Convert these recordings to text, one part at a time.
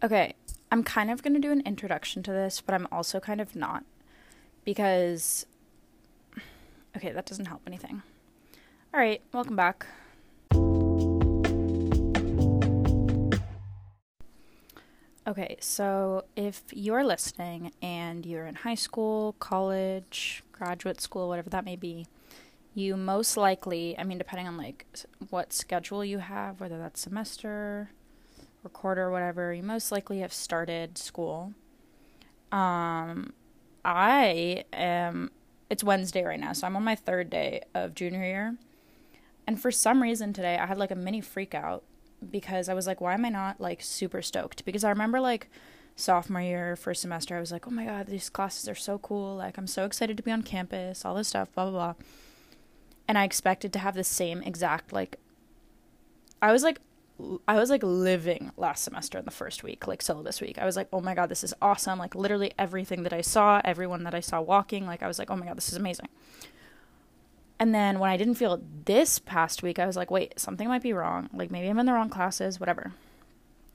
Okay, I'm kind of going to do an introduction to this, but I'm also kind of not. Because. Okay, that doesn't help anything. Alright, welcome back. Okay, so if you're listening and you're in high school, college, graduate school, whatever that may be, you most likely, I mean, depending on like what schedule you have, whether that's semester or or whatever, you most likely have started school. Um, I am, it's Wednesday right now, so I'm on my third day of junior year. And for some reason today, I had like a mini freak out because I was like, why am I not like super stoked? Because I remember like sophomore year, first semester, I was like, oh my god, these classes are so cool. Like, I'm so excited to be on campus, all this stuff, blah, blah, blah. And I expected to have the same exact, like, I was like, I was like living last semester in the first week, like syllabus week. I was like, oh my god, this is awesome. Like, literally everything that I saw, everyone that I saw walking, like, I was like, oh my god, this is amazing. And then when I didn't feel it this past week, I was like, wait, something might be wrong. Like maybe I'm in the wrong classes, whatever.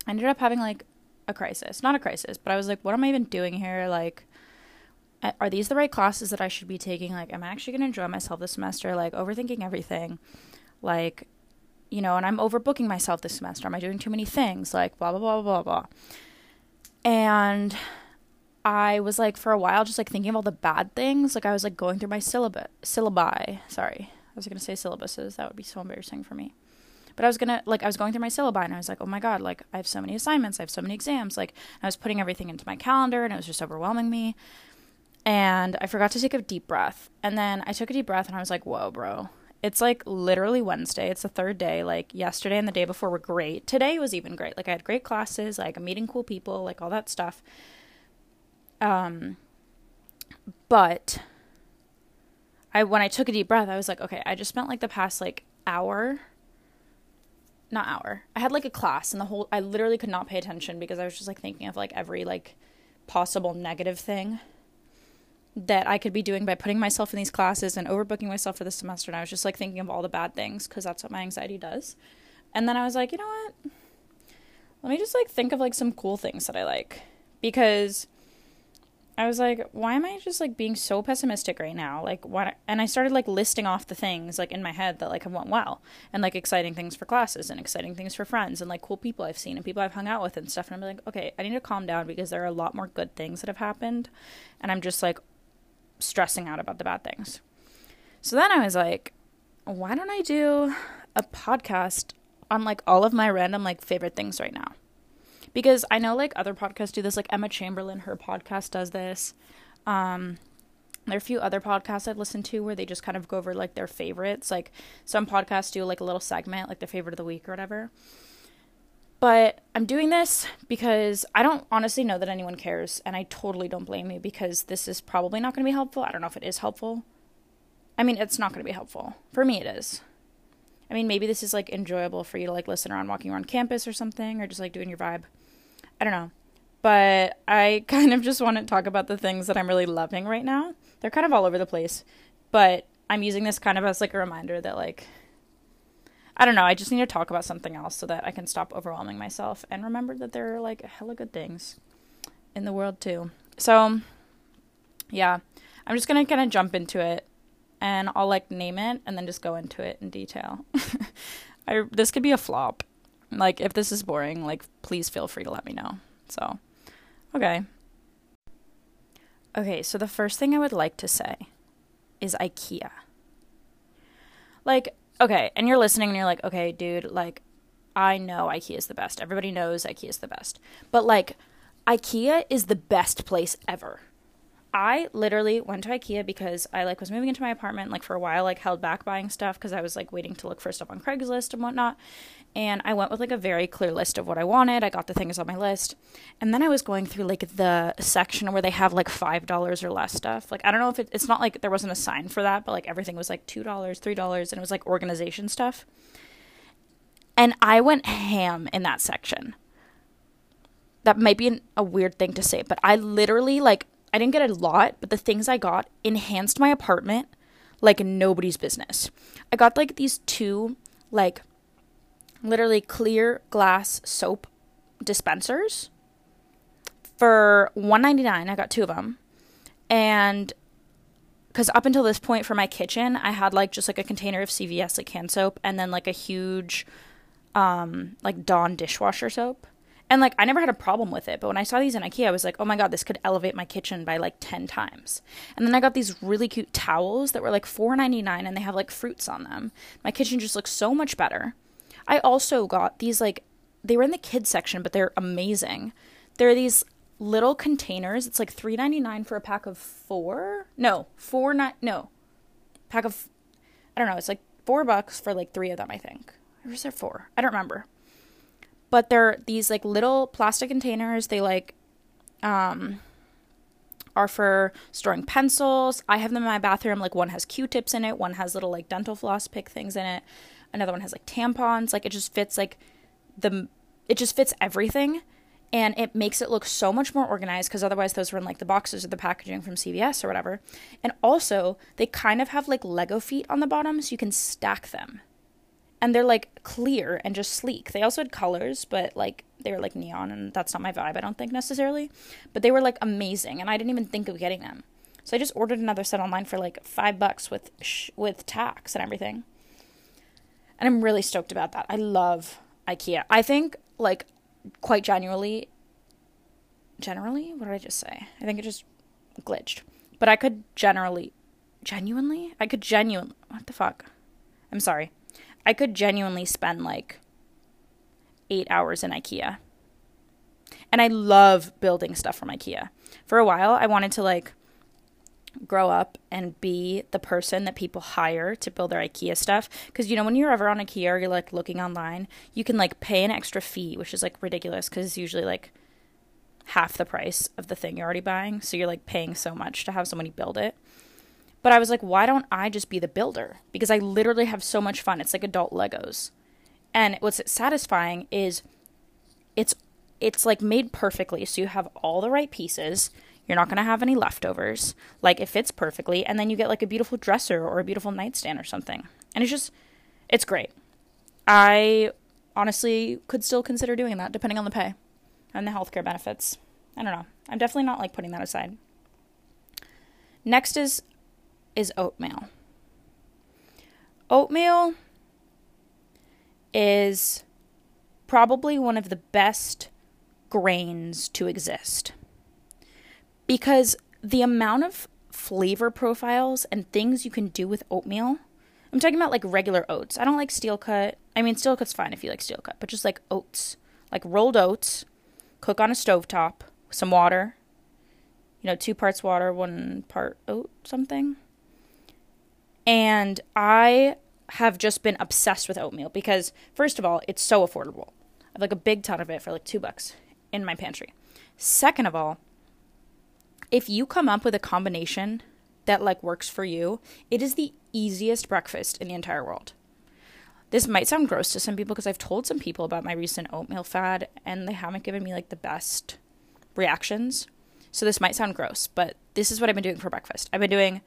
I ended up having like a crisis. Not a crisis, but I was like, what am I even doing here? Like, are these the right classes that I should be taking? Like, am I actually going to enjoy myself this semester? Like, overthinking everything. Like, you know, and I'm overbooking myself this semester. Am I doing too many things? Like, blah, blah, blah, blah, blah. And I was like for a while just like thinking of all the bad things. Like I was like going through my syllabus syllabi. Sorry. I was gonna say syllabuses. That would be so embarrassing for me. But I was gonna like I was going through my syllabi and I was like, oh my god, like I have so many assignments, I have so many exams. Like I was putting everything into my calendar and it was just overwhelming me. And I forgot to take a deep breath. And then I took a deep breath and I was like, whoa, bro. It's like literally Wednesday. It's the third day. Like yesterday and the day before were great. Today was even great. Like I had great classes, like I'm meeting cool people, like all that stuff. Um, but I when I took a deep breath, I was like, okay, I just spent like the past like hour not hour. I had like a class and the whole I literally could not pay attention because I was just like thinking of like every like possible negative thing that I could be doing by putting myself in these classes and overbooking myself for the semester and I was just like thinking of all the bad things because that's what my anxiety does. And then I was like, you know what? Let me just like think of like some cool things that I like because I was like, why am I just like being so pessimistic right now? Like what and I started like listing off the things like in my head that like have went well and like exciting things for classes and exciting things for friends and like cool people I've seen and people I've hung out with and stuff and I'm like, okay, I need to calm down because there are a lot more good things that have happened and I'm just like stressing out about the bad things. So then I was like, why don't I do a podcast on like all of my random like favorite things right now? because I know like other podcasts do this. Like Emma Chamberlain, her podcast does this. Um, there are a few other podcasts I've listened to where they just kind of go over like their favorites. Like some podcasts do like a little segment, like their favorite of the week or whatever. But I'm doing this because I don't honestly know that anyone cares, and I totally don't blame you because this is probably not going to be helpful. I don't know if it is helpful. I mean, it's not going to be helpful. For me, it is. I mean, maybe this is like enjoyable for you to like listen around walking around campus or something, or just like doing your vibe. I don't know. But I kind of just want to talk about the things that I'm really loving right now. They're kind of all over the place. But I'm using this kind of as like a reminder that like I don't know, I just need to talk about something else so that I can stop overwhelming myself and remember that there are like a hella good things in the world too. So yeah, I'm just to kind of jump into it and I'll like name it and then just go into it in detail. I this could be a flop. Like, if this is boring, like, please feel free to let me know. So, okay. Okay, so the first thing I would like to say is IKEA. Like, okay, and you're listening and you're like, okay, dude, like, I know IKEA is the best. Everybody knows IKEA is the best. But, like, IKEA is the best place ever. I literally went to IKEA because I like was moving into my apartment like for a while, like held back buying stuff because I was like waiting to look for stuff on Craigslist and whatnot. And I went with like a very clear list of what I wanted. I got the things on my list. And then I was going through like the section where they have like five dollars or less stuff. Like I don't know if it, it's not like there wasn't a sign for that, but like everything was like two dollars, three dollars, and it was like organization stuff. And I went ham in that section. That might be an, a weird thing to say, but I literally like I didn't get a lot, but the things I got enhanced my apartment like nobody's business. I got like these two like literally clear glass soap dispensers. for 199 I got two of them. And because up until this point for my kitchen, I had like just like a container of CVS like hand soap and then like a huge um like Dawn dishwasher soap. And like I never had a problem with it, but when I saw these in IKEA, I was like, "Oh my god, this could elevate my kitchen by like 10 times." And then I got these really cute towels that were like $4.99 and they have like fruits on them. My kitchen just looks so much better. I also got these like they were in the kids section, but they're amazing. They're these little containers. It's like $3.99 for a pack of 4. No, 4 not no. Pack of I don't know, it's like 4 bucks for like 3 of them, I think. Or is there 4? I don't remember but they're these like little plastic containers. They like um are for storing pencils. I have them in my bathroom. Like one has Q-tips in it, one has little like dental floss pick things in it. Another one has like tampons. Like it just fits like the it just fits everything and it makes it look so much more organized because otherwise those were in like the boxes or the packaging from CVS or whatever. And also, they kind of have like Lego feet on the bottom so you can stack them and they're like clear and just sleek. They also had colors, but like they were like neon, and that's not my vibe, I don't think necessarily. But they were like amazing, and I didn't even think of getting them. So I just ordered another set online for like five bucks with sh- with tax and everything. And I'm really stoked about that. I love IKEA. I think like quite genuinely. Generally, what did I just say? I think it just glitched. But I could generally, genuinely, I could genuinely. What the fuck? I'm sorry. I could genuinely spend like eight hours in IKEA. And I love building stuff from IKEA. For a while, I wanted to like grow up and be the person that people hire to build their IKEA stuff. Because, you know, when you're ever on IKEA or you're like looking online, you can like pay an extra fee, which is like ridiculous because it's usually like half the price of the thing you're already buying. So you're like paying so much to have somebody build it. But I was like, why don't I just be the builder? Because I literally have so much fun. It's like adult Legos. And what's satisfying is it's it's like made perfectly. So you have all the right pieces. You're not going to have any leftovers. Like it fits perfectly and then you get like a beautiful dresser or a beautiful nightstand or something. And it's just it's great. I honestly could still consider doing that depending on the pay and the healthcare benefits. I don't know. I'm definitely not like putting that aside. Next is is oatmeal. Oatmeal is probably one of the best grains to exist because the amount of flavor profiles and things you can do with oatmeal. I'm talking about like regular oats. I don't like steel cut. I mean, steel cut's fine if you like steel cut, but just like oats, like rolled oats, cook on a stove top, some water. You know, two parts water, one part oat, something. And I have just been obsessed with oatmeal because, first of all, it's so affordable. I have like a big ton of it for like two bucks in my pantry. Second of all, if you come up with a combination that like works for you, it is the easiest breakfast in the entire world. This might sound gross to some people because I've told some people about my recent oatmeal fad and they haven't given me like the best reactions. So this might sound gross, but this is what I've been doing for breakfast. I've been doing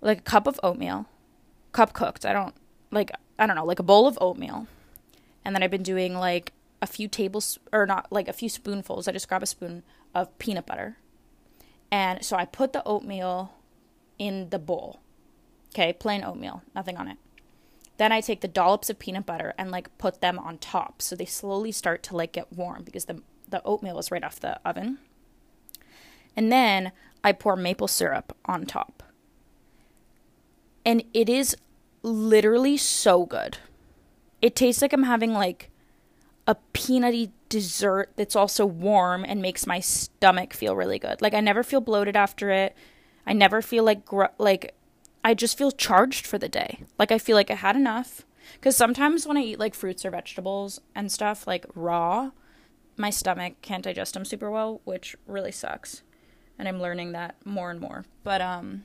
like a cup of oatmeal, cup cooked. I don't like I don't know, like a bowl of oatmeal. And then I've been doing like a few tables or not like a few spoonfuls. I just grab a spoon of peanut butter. And so I put the oatmeal in the bowl. Okay, plain oatmeal, nothing on it. Then I take the dollops of peanut butter and like put them on top so they slowly start to like get warm because the the oatmeal is right off the oven. And then I pour maple syrup on top and it is literally so good. It tastes like I'm having like a peanutty dessert that's also warm and makes my stomach feel really good. Like I never feel bloated after it. I never feel like gr- like I just feel charged for the day. Like I feel like I had enough. Cuz sometimes when I eat like fruits or vegetables and stuff like raw, my stomach can't digest them super well, which really sucks. And I'm learning that more and more. But um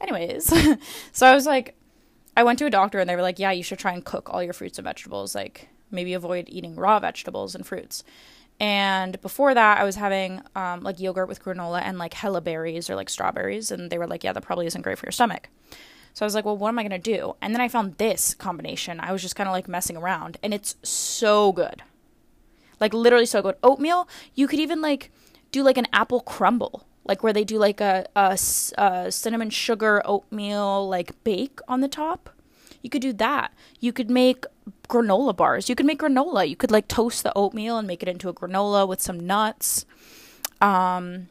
anyways, so I was like, I went to a doctor and they were like, yeah, you should try and cook all your fruits and vegetables. Like, maybe avoid eating raw vegetables and fruits. And before that, I was having um, like yogurt with granola and like hella berries or like strawberries. And they were like, yeah, that probably isn't great for your stomach. So I was like, well, what am I going to do? And then I found this combination. I was just kind of like messing around and it's so good. Like literally so good. Oatmeal, you could even like do like an apple crumble, like where they do like a, a, a cinnamon sugar oatmeal like bake on the top. You could do that. You could make granola bars. You could make granola. You could like toast the oatmeal and make it into a granola with some nuts. Um,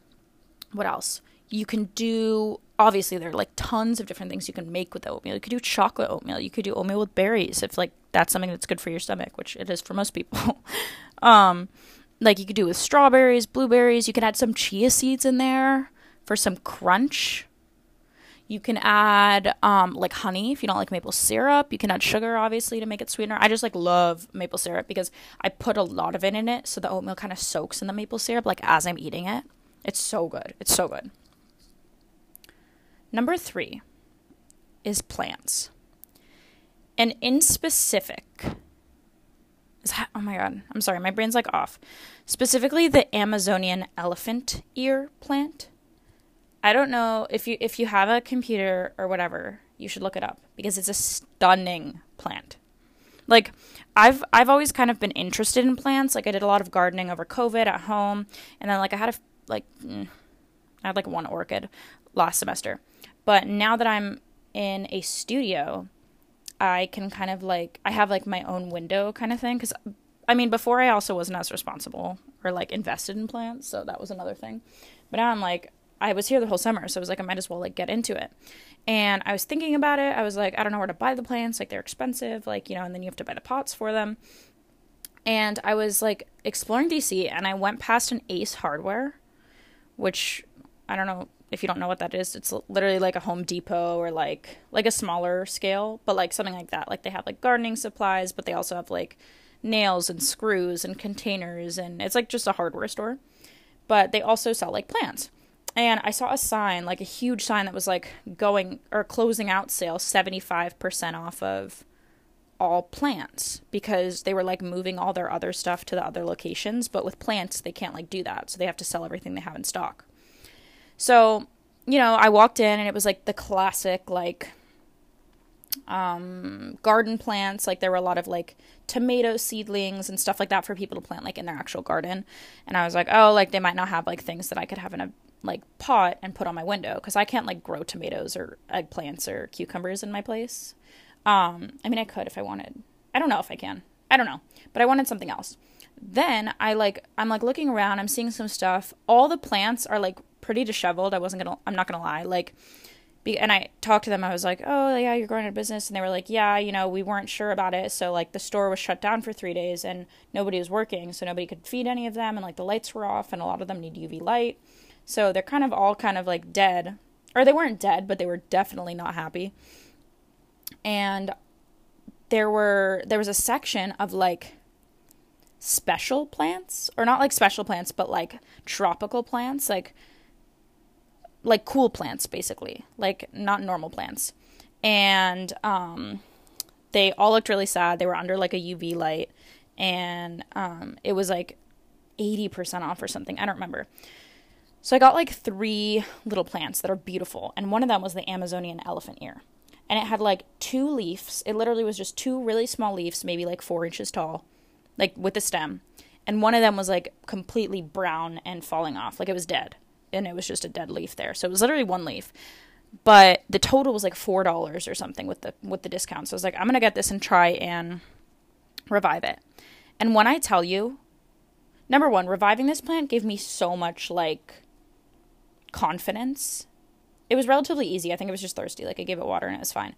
what else? You can do obviously there are like tons of different things you can make with the oatmeal. You could do chocolate oatmeal. You could do oatmeal with berries if like that's something that's good for your stomach, which it is for most people. um, like you could do with strawberries, blueberries. You can add some chia seeds in there for some crunch. You can add um, like honey if you don't like maple syrup. You can add sugar obviously to make it sweeter. I just like love maple syrup because I put a lot of it in it, so the oatmeal kind of soaks in the maple syrup like as I'm eating it. It's so good. It's so good. Number three is plants. And in specific, oh my god, I'm sorry, my brain's like off. Specifically, the Amazonian elephant ear plant. I don't know if you if you have a computer or whatever, you should look it up because it's a stunning plant. Like I've I've always kind of been interested in plants. Like I did a lot of gardening over COVID at home, and then like I had a like mm, I had like one orchid last semester. But now that I'm in a studio, I can kind of like I have like my own window kind of thing cuz I mean before I also wasn't as responsible or like invested in plants, so that was another thing. But now I'm like I was here the whole summer, so I was like I might as well like get into it. And I was thinking about it. I was like I don't know where to buy the plants, like they're expensive, like, you know, and then you have to buy the pots for them. And I was like exploring DC and I went past an Ace Hardware, which I don't know if you don't know what that is, it's literally like a Home Depot or like like a smaller scale, but like something like that. Like they have like gardening supplies, but they also have like nails and screws and containers and it's like just a hardware store. But they also sell like plants. And I saw a sign, like a huge sign that was like going or closing out sale 75% off of all plants because they were like moving all their other stuff to the other locations, but with plants they can't like do that. So they have to sell everything they have in stock. So, you know, I walked in and it was like the classic, like, um, garden plants. Like, there were a lot of like tomato seedlings and stuff like that for people to plant, like, in their actual garden. And I was like, oh, like, they might not have like things that I could have in a like pot and put on my window because I can't like grow tomatoes or eggplants or cucumbers in my place. Um, I mean, I could if I wanted. I don't know if I can. I don't know, but I wanted something else. Then I like I'm like looking around. I'm seeing some stuff. All the plants are like pretty disheveled. I wasn't gonna. I'm not gonna lie. Like, be, and I talked to them. I was like, "Oh yeah, you're growing a business," and they were like, "Yeah, you know, we weren't sure about it, so like the store was shut down for three days and nobody was working, so nobody could feed any of them, and like the lights were off, and a lot of them need UV light, so they're kind of all kind of like dead, or they weren't dead, but they were definitely not happy." And there were there was a section of like special plants or not like special plants but like tropical plants like like cool plants basically, like not normal plants. And um they all looked really sad. They were under like a UV light and um it was like 80% off or something. I don't remember. So I got like three little plants that are beautiful, and one of them was the Amazonian elephant ear. And it had like two leaves. It literally was just two really small leaves, maybe like four inches tall, like with the stem. And one of them was like completely brown and falling off, like it was dead and it was just a dead leaf there. So it was literally one leaf. But the total was like four dollars or something with the with the discount. So I was like, I'm gonna get this and try and revive it. And when I tell you, number one, reviving this plant gave me so much like confidence. It was relatively easy. I think it was just thirsty. Like I gave it water and it was fine.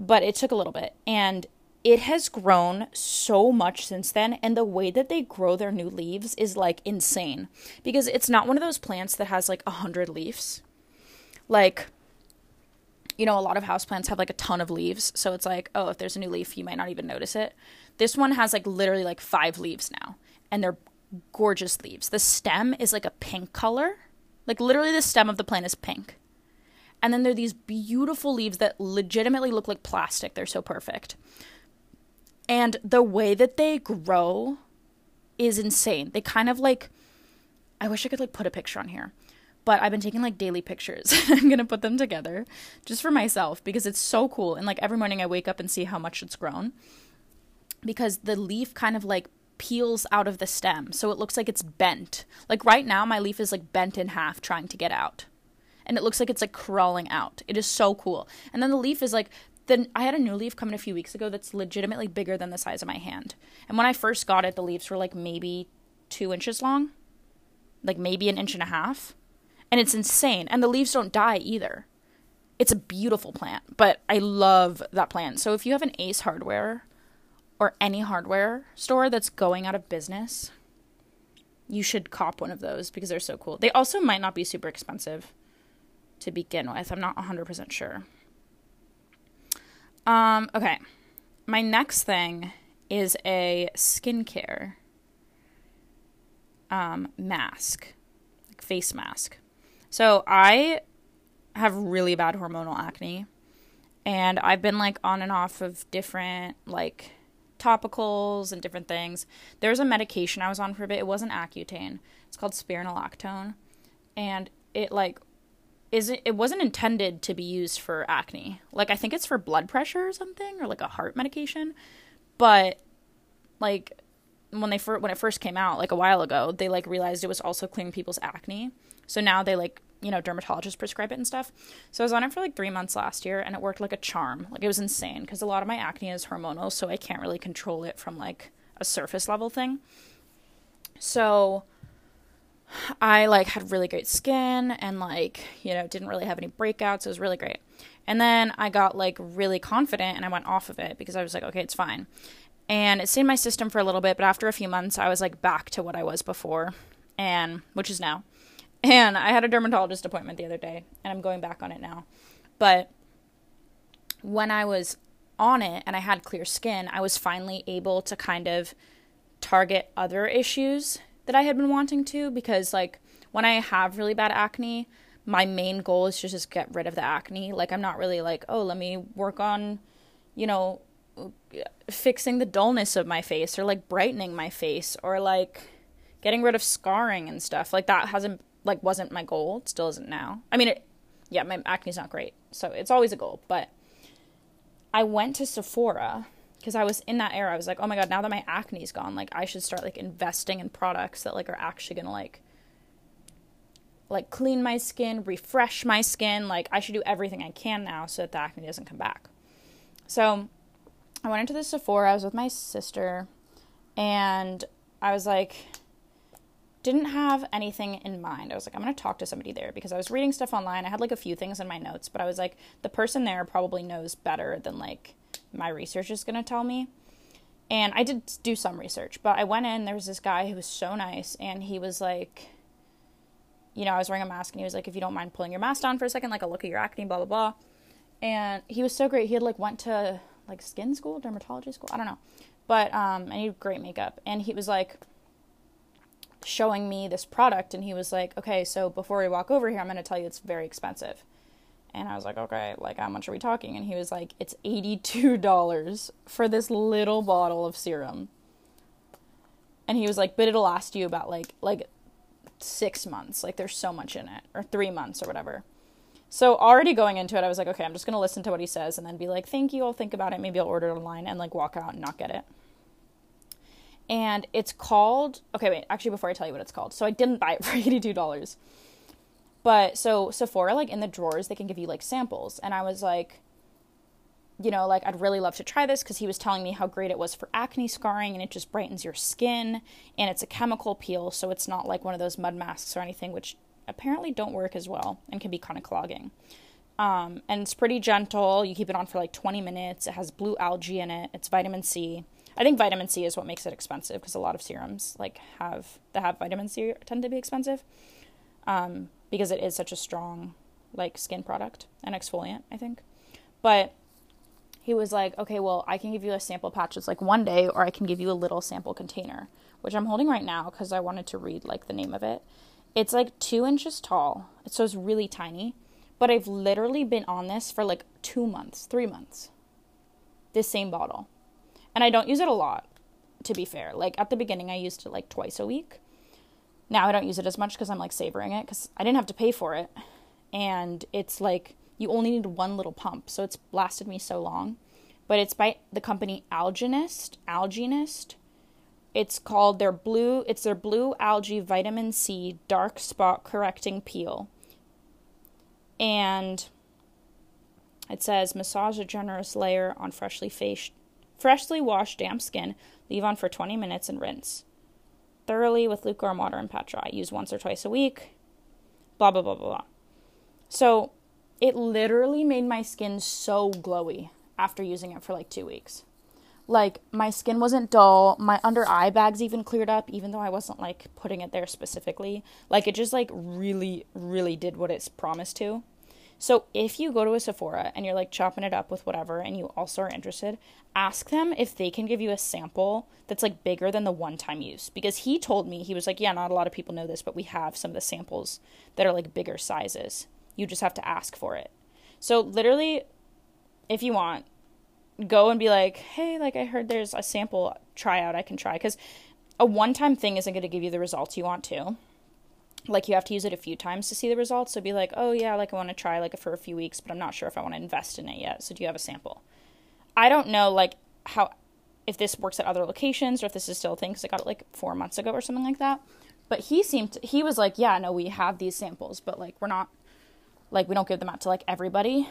But it took a little bit. And it has grown so much since then and the way that they grow their new leaves is like insane. Because it's not one of those plants that has like a hundred leaves. Like you know a lot of houseplants have like a ton of leaves. So it's like oh if there's a new leaf you might not even notice it. This one has like literally like five leaves now and they're gorgeous leaves. The stem is like a pink color. Like literally the stem of the plant is pink. And then there are these beautiful leaves that legitimately look like plastic. They're so perfect and the way that they grow is insane. They kind of like I wish I could like put a picture on here. But I've been taking like daily pictures. I'm going to put them together just for myself because it's so cool and like every morning I wake up and see how much it's grown. Because the leaf kind of like peels out of the stem. So it looks like it's bent. Like right now, my leaf is like bent in half trying to get out. And it looks like it's like crawling out. It is so cool. And then the leaf is like, then I had a new leaf come in a few weeks ago that's legitimately bigger than the size of my hand. And when I first got it, the leaves were like maybe two inches long, like maybe an inch and a half. And it's insane. And the leaves don't die either. It's a beautiful plant, but I love that plant. So if you have an Ace Hardware or any hardware store that's going out of business, you should cop one of those because they're so cool. They also might not be super expensive to begin with. I'm not 100% sure. Um, okay. My next thing is a skincare um, mask, like face mask. So I have really bad hormonal acne and I've been like on and off of different like topicals and different things. There's a medication I was on for a bit. It wasn't Accutane. It's called spironolactone and it like isn't it wasn't intended to be used for acne. Like I think it's for blood pressure or something or like a heart medication. But like when they fir- when it first came out like a while ago, they like realized it was also clearing people's acne. So now they like you know, dermatologists prescribe it and stuff. So I was on it for like three months last year and it worked like a charm. Like it was insane because a lot of my acne is hormonal, so I can't really control it from like a surface level thing. So I like had really great skin and like, you know, didn't really have any breakouts. It was really great. And then I got like really confident and I went off of it because I was like, okay, it's fine. And it stayed in my system for a little bit, but after a few months I was like back to what I was before and which is now. And I had a dermatologist appointment the other day, and I'm going back on it now. But when I was on it and I had clear skin, I was finally able to kind of target other issues that I had been wanting to because, like, when I have really bad acne, my main goal is to just get rid of the acne. Like, I'm not really like, oh, let me work on, you know, fixing the dullness of my face or like brightening my face or like getting rid of scarring and stuff. Like, that hasn't like wasn't my goal. It still isn't now. I mean, it, yeah, my acne's not great, so it's always a goal. But I went to Sephora because I was in that era. I was like, oh my god, now that my acne's gone, like I should start like investing in products that like are actually gonna like like clean my skin, refresh my skin. Like I should do everything I can now so that the acne doesn't come back. So I went into the Sephora. I was with my sister, and I was like, didn't have anything in mind. I was like, I'm going to talk to somebody there because I was reading stuff online. I had like a few things in my notes, but I was like, the person there probably knows better than like my research is going to tell me. And I did do some research, but I went in, there was this guy who was so nice, and he was like, you know, I was wearing a mask, and he was like, if you don't mind pulling your mask down for a second, like, I'll look at your acne, blah, blah, blah. And he was so great. He had like went to like skin school, dermatology school, I don't know. But, um, and he had great makeup. And he was like, showing me this product and he was like, "Okay, so before we walk over here, I'm going to tell you it's very expensive." And I was like, "Okay, like how much are we talking?" And he was like, "It's $82 for this little bottle of serum." And he was like, "But it'll last you about like like 6 months. Like there's so much in it or 3 months or whatever." So already going into it, I was like, "Okay, I'm just going to listen to what he says and then be like, "Thank you. I'll think about it. Maybe I'll order it online and like walk out and not get it." and it's called okay wait actually before i tell you what it's called so i didn't buy it for $82 but so sephora like in the drawers they can give you like samples. And i was like you know like i'd really love to try this because he was telling me how great it was for acne scarring and it just brightens your skin and it's a chemical peel so it's not like one of those mud masks or anything which apparently don't work as well and can be kind of clogging. Um, and it's pretty gentle. You keep it on for like 20 minutes. It has blue algae in it. It's vitamin c. I think vitamin C is what makes it expensive because a lot of serums like have that have vitamin C tend to be expensive. Um, because it is such a strong like skin product and exfoliant. I think, but he was like, okay, well, I can give you a sample patch. It's like one day, or I can give you a little sample container, which I'm holding right now because I wanted to read like the name of it. It's like two inches tall, so it's really tiny. But I've literally been on this for like two months, three months. This same bottle and I don't use it a lot, to be fair. Like at the beginning, I used it like twice a week. Now I don't use it as much because I'm like savoring it because I didn't have to pay for it. And it's like you only need one little pump. So it's lasted me so long. But it's by the company Algenist, Algenist. It's called their blue it's their blue algae vitamin C dark spot correcting peel. And it says massage a generous layer on freshly faced, freshly washed damp skin, leave on for 20 minutes and rinse. Thoroughly with lukewarm water and pat dry. Use once or twice a week. Blah blah blah blah blah. So it literally made my skin so glowy after using it for like two weeks. Like my skin wasn't dull, my under eye bags even cleared up, even though I wasn't like putting it there specifically. Like it just like really, really did what it's promised to. So if you go to a Sephora and you're like chopping it up with whatever and you also are interested, ask them if they can give you a sample that's like bigger than the one time use. Because he told me, he was like, Yeah, not a lot of people know this, but we have some of the samples that are like bigger sizes. You just have to ask for it. So literally, if you want, go and be like, hey, like I heard there's a sample tryout I can try. Because a one time thing isn't going to give you the results you want to. Like you have to use it a few times to see the results. So be like, oh yeah, like I want to try like for a few weeks, but I'm not sure if I want to invest in it yet. So do you have a sample? I don't know like how if this works at other locations or if this is still a thing because I got it like four months ago or something like that. But he seemed to, he was like, yeah, no, we have these samples, but like we're not like we don't give them out to like everybody.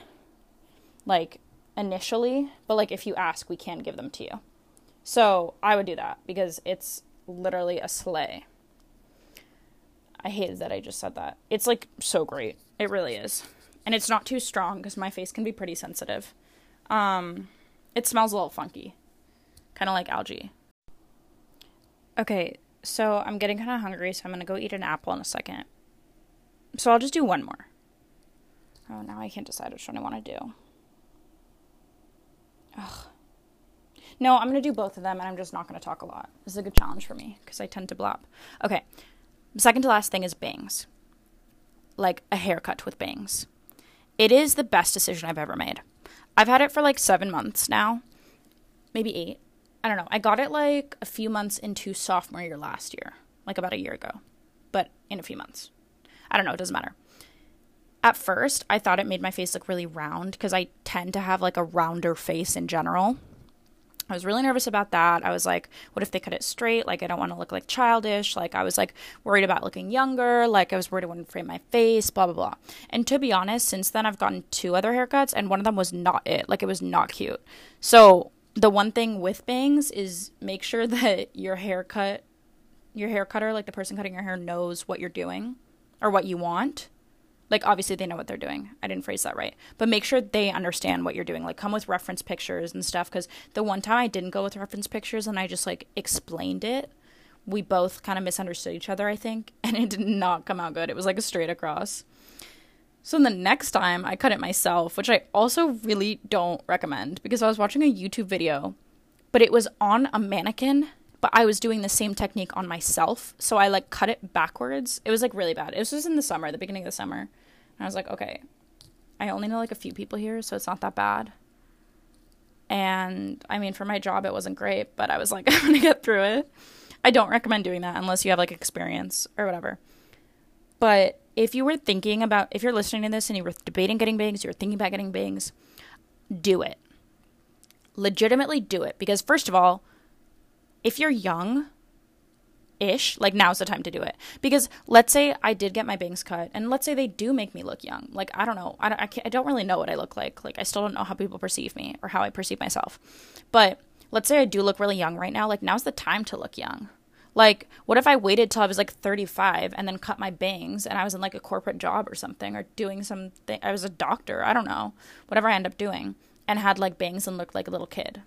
Like initially, but like if you ask, we can give them to you. So I would do that because it's literally a sleigh. I hated that I just said that. It's like so great. It really is. And it's not too strong because my face can be pretty sensitive. Um, it smells a little funky, kind of like algae. Okay, so I'm getting kind of hungry, so I'm gonna go eat an apple in a second. So I'll just do one more. Oh, now I can't decide which one I want to do. Ugh. No, I'm going to do both of them and I'm just not going to talk a lot. This is a good challenge for me because I tend to blab. Okay. Second to last thing is bangs. Like a haircut with bangs. It is the best decision I've ever made. I've had it for like seven months now, maybe eight. I don't know. I got it like a few months into sophomore year last year, like about a year ago, but in a few months. I don't know. It doesn't matter at first I thought it made my face look really round because I tend to have like a rounder face in general. I was really nervous about that. I was like, what if they cut it straight? Like, I don't want to look like childish. Like, I was like worried about looking younger. Like, I was worried it wouldn't frame my face, blah, blah, blah. And to be honest, since then, I've gotten two other haircuts, and one of them was not it. Like, it was not cute. So, the one thing with bangs is make sure that your haircut, your hair cutter, like the person cutting your hair, knows what you're doing or what you want like obviously they know what they're doing i didn't phrase that right but make sure they understand what you're doing like come with reference pictures and stuff because the one time i didn't go with reference pictures and i just like explained it we both kind of misunderstood each other i think and it did not come out good it was like a straight across so the next time i cut it myself which i also really don't recommend because i was watching a youtube video but it was on a mannequin but I was doing the same technique on myself. So I like cut it backwards. It was like really bad. It was just in the summer, the beginning of the summer. I was like, okay, I only know like a few people here, so it's not that bad. And I mean, for my job, it wasn't great, but I was like, I'm gonna get through it. I don't recommend doing that unless you have like experience or whatever. But if you were thinking about, if you're listening to this and you were debating getting bangs, you're thinking about getting bangs, do it. Legitimately do it. Because, first of all, if you're young ish, like now's the time to do it. Because let's say I did get my bangs cut, and let's say they do make me look young. Like I don't know, I don't, I, I don't really know what I look like. Like I still don't know how people perceive me or how I perceive myself. But let's say I do look really young right now. Like now's the time to look young. Like, what if I waited till I was like 35 and then cut my bangs and I was in like a corporate job or something or doing something? I was a doctor, I don't know, whatever I end up doing, and had like bangs and looked like a little kid.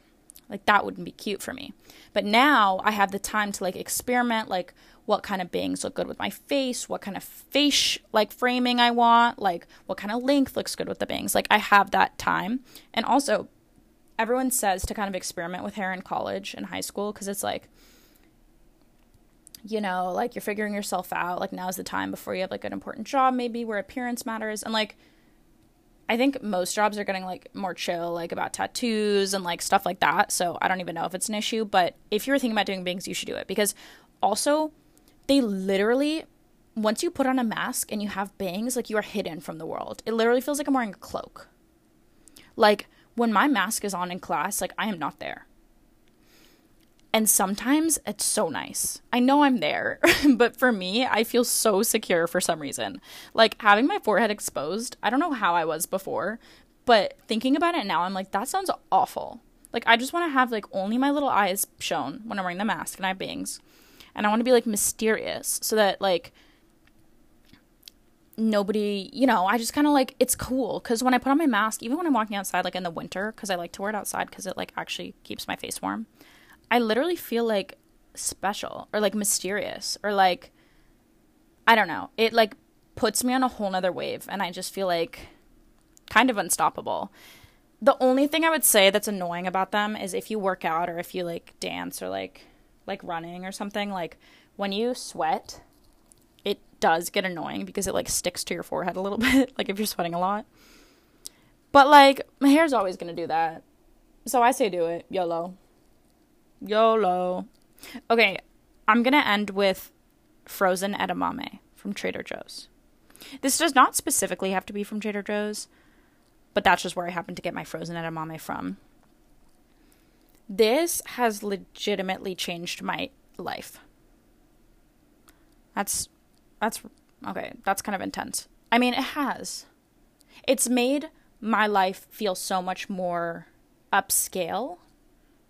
Like that wouldn't be cute for me. But now I have the time to like experiment like what kind of bangs look good with my face, what kind of face like framing I want, like what kind of length looks good with the bangs. Like I have that time. And also everyone says to kind of experiment with hair in college and high school because it's like you know, like you're figuring yourself out. Like now's the time before you have like an important job maybe where appearance matters and like I think most jobs are getting like more chill, like about tattoos and like stuff like that. So I don't even know if it's an issue, but if you're thinking about doing bangs, you should do it because also they literally once you put on a mask and you have bangs, like you are hidden from the world. It literally feels like I'm wearing a cloak. Like when my mask is on in class, like I am not there. And sometimes it's so nice. I know I'm there, but for me, I feel so secure for some reason. Like having my forehead exposed, I don't know how I was before, but thinking about it now, I'm like, that sounds awful. Like I just want to have like only my little eyes shown when I'm wearing the mask and I have bangs. And I want to be like mysterious so that like nobody, you know, I just kind of like it's cool cuz when I put on my mask, even when I'm walking outside like in the winter cuz I like to wear it outside cuz it like actually keeps my face warm. I literally feel like special or like mysterious or like I don't know. It like puts me on a whole nother wave and I just feel like kind of unstoppable. The only thing I would say that's annoying about them is if you work out or if you like dance or like like running or something, like when you sweat, it does get annoying because it like sticks to your forehead a little bit, like if you're sweating a lot. But like my hair's always gonna do that. So I say do it. YOLO. YOLO. Okay, I'm going to end with frozen edamame from Trader Joe's. This does not specifically have to be from Trader Joe's, but that's just where I happen to get my frozen edamame from. This has legitimately changed my life. That's that's okay, that's kind of intense. I mean, it has. It's made my life feel so much more upscale,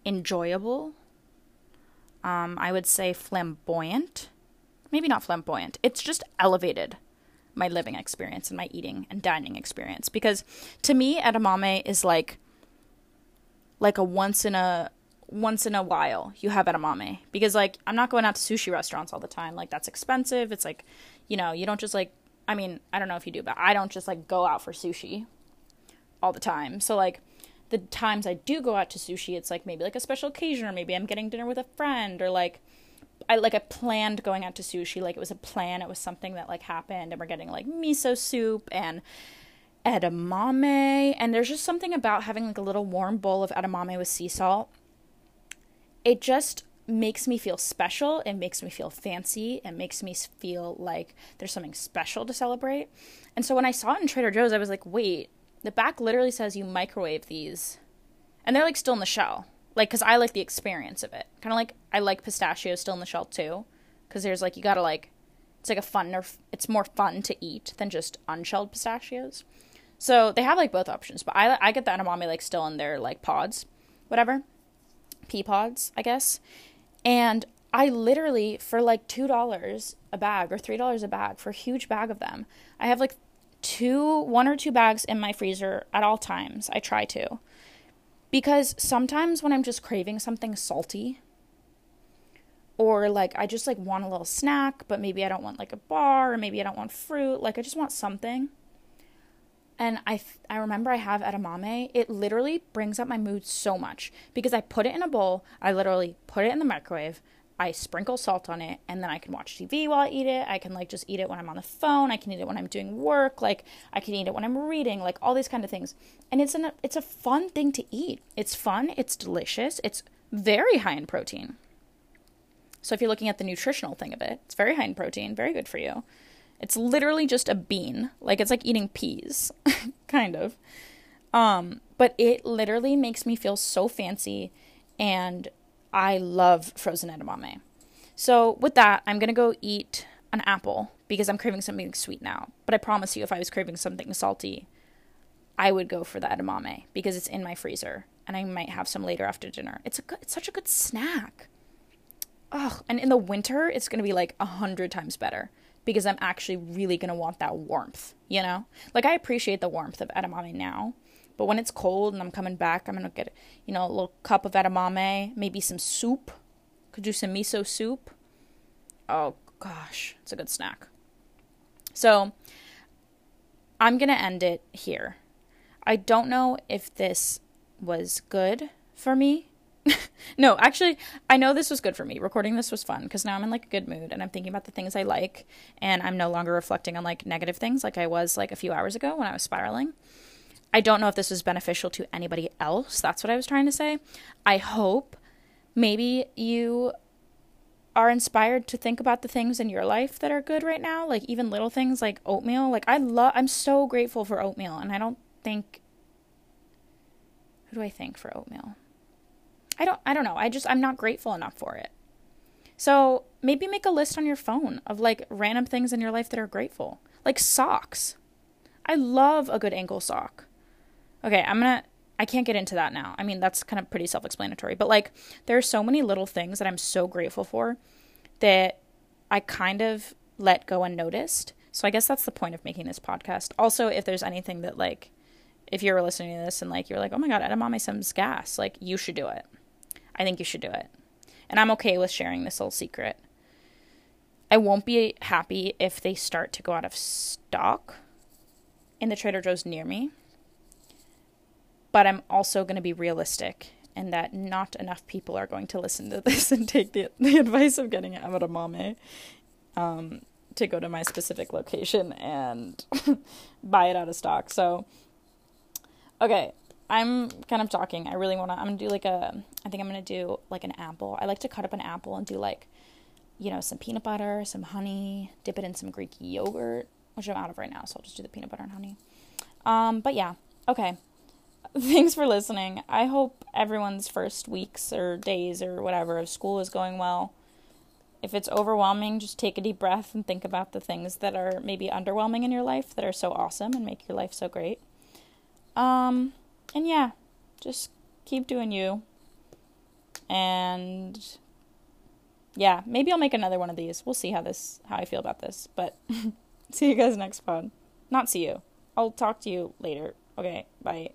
enjoyable, um, I would say flamboyant. Maybe not flamboyant. It's just elevated my living experience and my eating and dining experience. Because to me edamame is like like a once in a once in a while you have edamame. Because like I'm not going out to sushi restaurants all the time. Like that's expensive. It's like you know you don't just like I mean I don't know if you do but I don't just like go out for sushi all the time. So like the times I do go out to sushi, it's like maybe like a special occasion, or maybe I'm getting dinner with a friend, or like I like I planned going out to sushi, like it was a plan, it was something that like happened, and we're getting like miso soup and edamame, and there's just something about having like a little warm bowl of edamame with sea salt. It just makes me feel special. It makes me feel fancy. It makes me feel like there's something special to celebrate. And so when I saw it in Trader Joe's, I was like, wait, the back literally says you microwave these, and they're like still in the shell. Like, cause I like the experience of it. Kind of like I like pistachios still in the shell too, cause there's like you gotta like, it's like a funner. It's more fun to eat than just unshelled pistachios. So they have like both options, but I I get the edamame like still in their like pods, whatever, pea pods, I guess. And I literally for like two dollars a bag or three dollars a bag for a huge bag of them. I have like two, one or two bags in my freezer at all times. I try to. Because sometimes when I'm just craving something salty, or like I just like want a little snack, but maybe I don't want like a bar, or maybe I don't want fruit, like I just want something. And I I remember I have edamame. It literally brings up my mood so much because I put it in a bowl. I literally put it in the microwave. I sprinkle salt on it and then I can watch TV while I eat it. I can like just eat it when I'm on the phone. I can eat it when I'm doing work. Like I can eat it when I'm reading, like all these kind of things. And it's an it's a fun thing to eat. It's fun, it's delicious. It's very high in protein. So if you're looking at the nutritional thing of it, it's very high in protein, very good for you. It's literally just a bean. Like it's like eating peas, kind of. Um, but it literally makes me feel so fancy and I love frozen edamame. So, with that, I'm going to go eat an apple because I'm craving something sweet now. But I promise you, if I was craving something salty, I would go for the edamame because it's in my freezer and I might have some later after dinner. It's a good, it's such a good snack. Oh, and in the winter, it's going to be like a hundred times better because I'm actually really going to want that warmth, you know? Like, I appreciate the warmth of edamame now, but when it's cold and I'm coming back, I'm gonna get you know a little cup of edamame, maybe some soup. Could do some miso soup. Oh gosh, it's a good snack. So I'm gonna end it here. I don't know if this was good for me. no, actually, I know this was good for me. Recording this was fun because now I'm in like a good mood and I'm thinking about the things I like and I'm no longer reflecting on like negative things like I was like a few hours ago when I was spiraling. I don't know if this was beneficial to anybody else. That's what I was trying to say. I hope maybe you are inspired to think about the things in your life that are good right now, like even little things like oatmeal. Like I love I'm so grateful for oatmeal and I don't think who do I think for oatmeal? I don't I don't know. I just I'm not grateful enough for it. So, maybe make a list on your phone of like random things in your life that are grateful. Like socks. I love a good ankle sock. Okay, I'm to I can't get into that now. I mean, that's kind of pretty self-explanatory, but like there are so many little things that I'm so grateful for that I kind of let go unnoticed. So I guess that's the point of making this podcast. Also, if there's anything that like if you're listening to this and like you're like, "Oh my god, edamame some gas." Like you should do it. I think you should do it. And I'm okay with sharing this little secret. I won't be happy if they start to go out of stock in the Trader Joe's near me. But I'm also going to be realistic in that not enough people are going to listen to this and take the, the advice of getting an edamame um, to go to my specific location and buy it out of stock. So, okay, I'm kind of talking. I really want to. I'm gonna do like a. I think I'm gonna do like an apple. I like to cut up an apple and do like, you know, some peanut butter, some honey, dip it in some Greek yogurt, which I'm out of right now. So I'll just do the peanut butter and honey. Um, but yeah, okay. Thanks for listening. I hope everyone's first weeks or days or whatever of school is going well. If it's overwhelming, just take a deep breath and think about the things that are maybe underwhelming in your life that are so awesome and make your life so great. Um, and yeah, just keep doing you. And yeah, maybe I'll make another one of these. We'll see how this how I feel about this. But see you guys next pod. Not see you. I'll talk to you later. Okay, bye.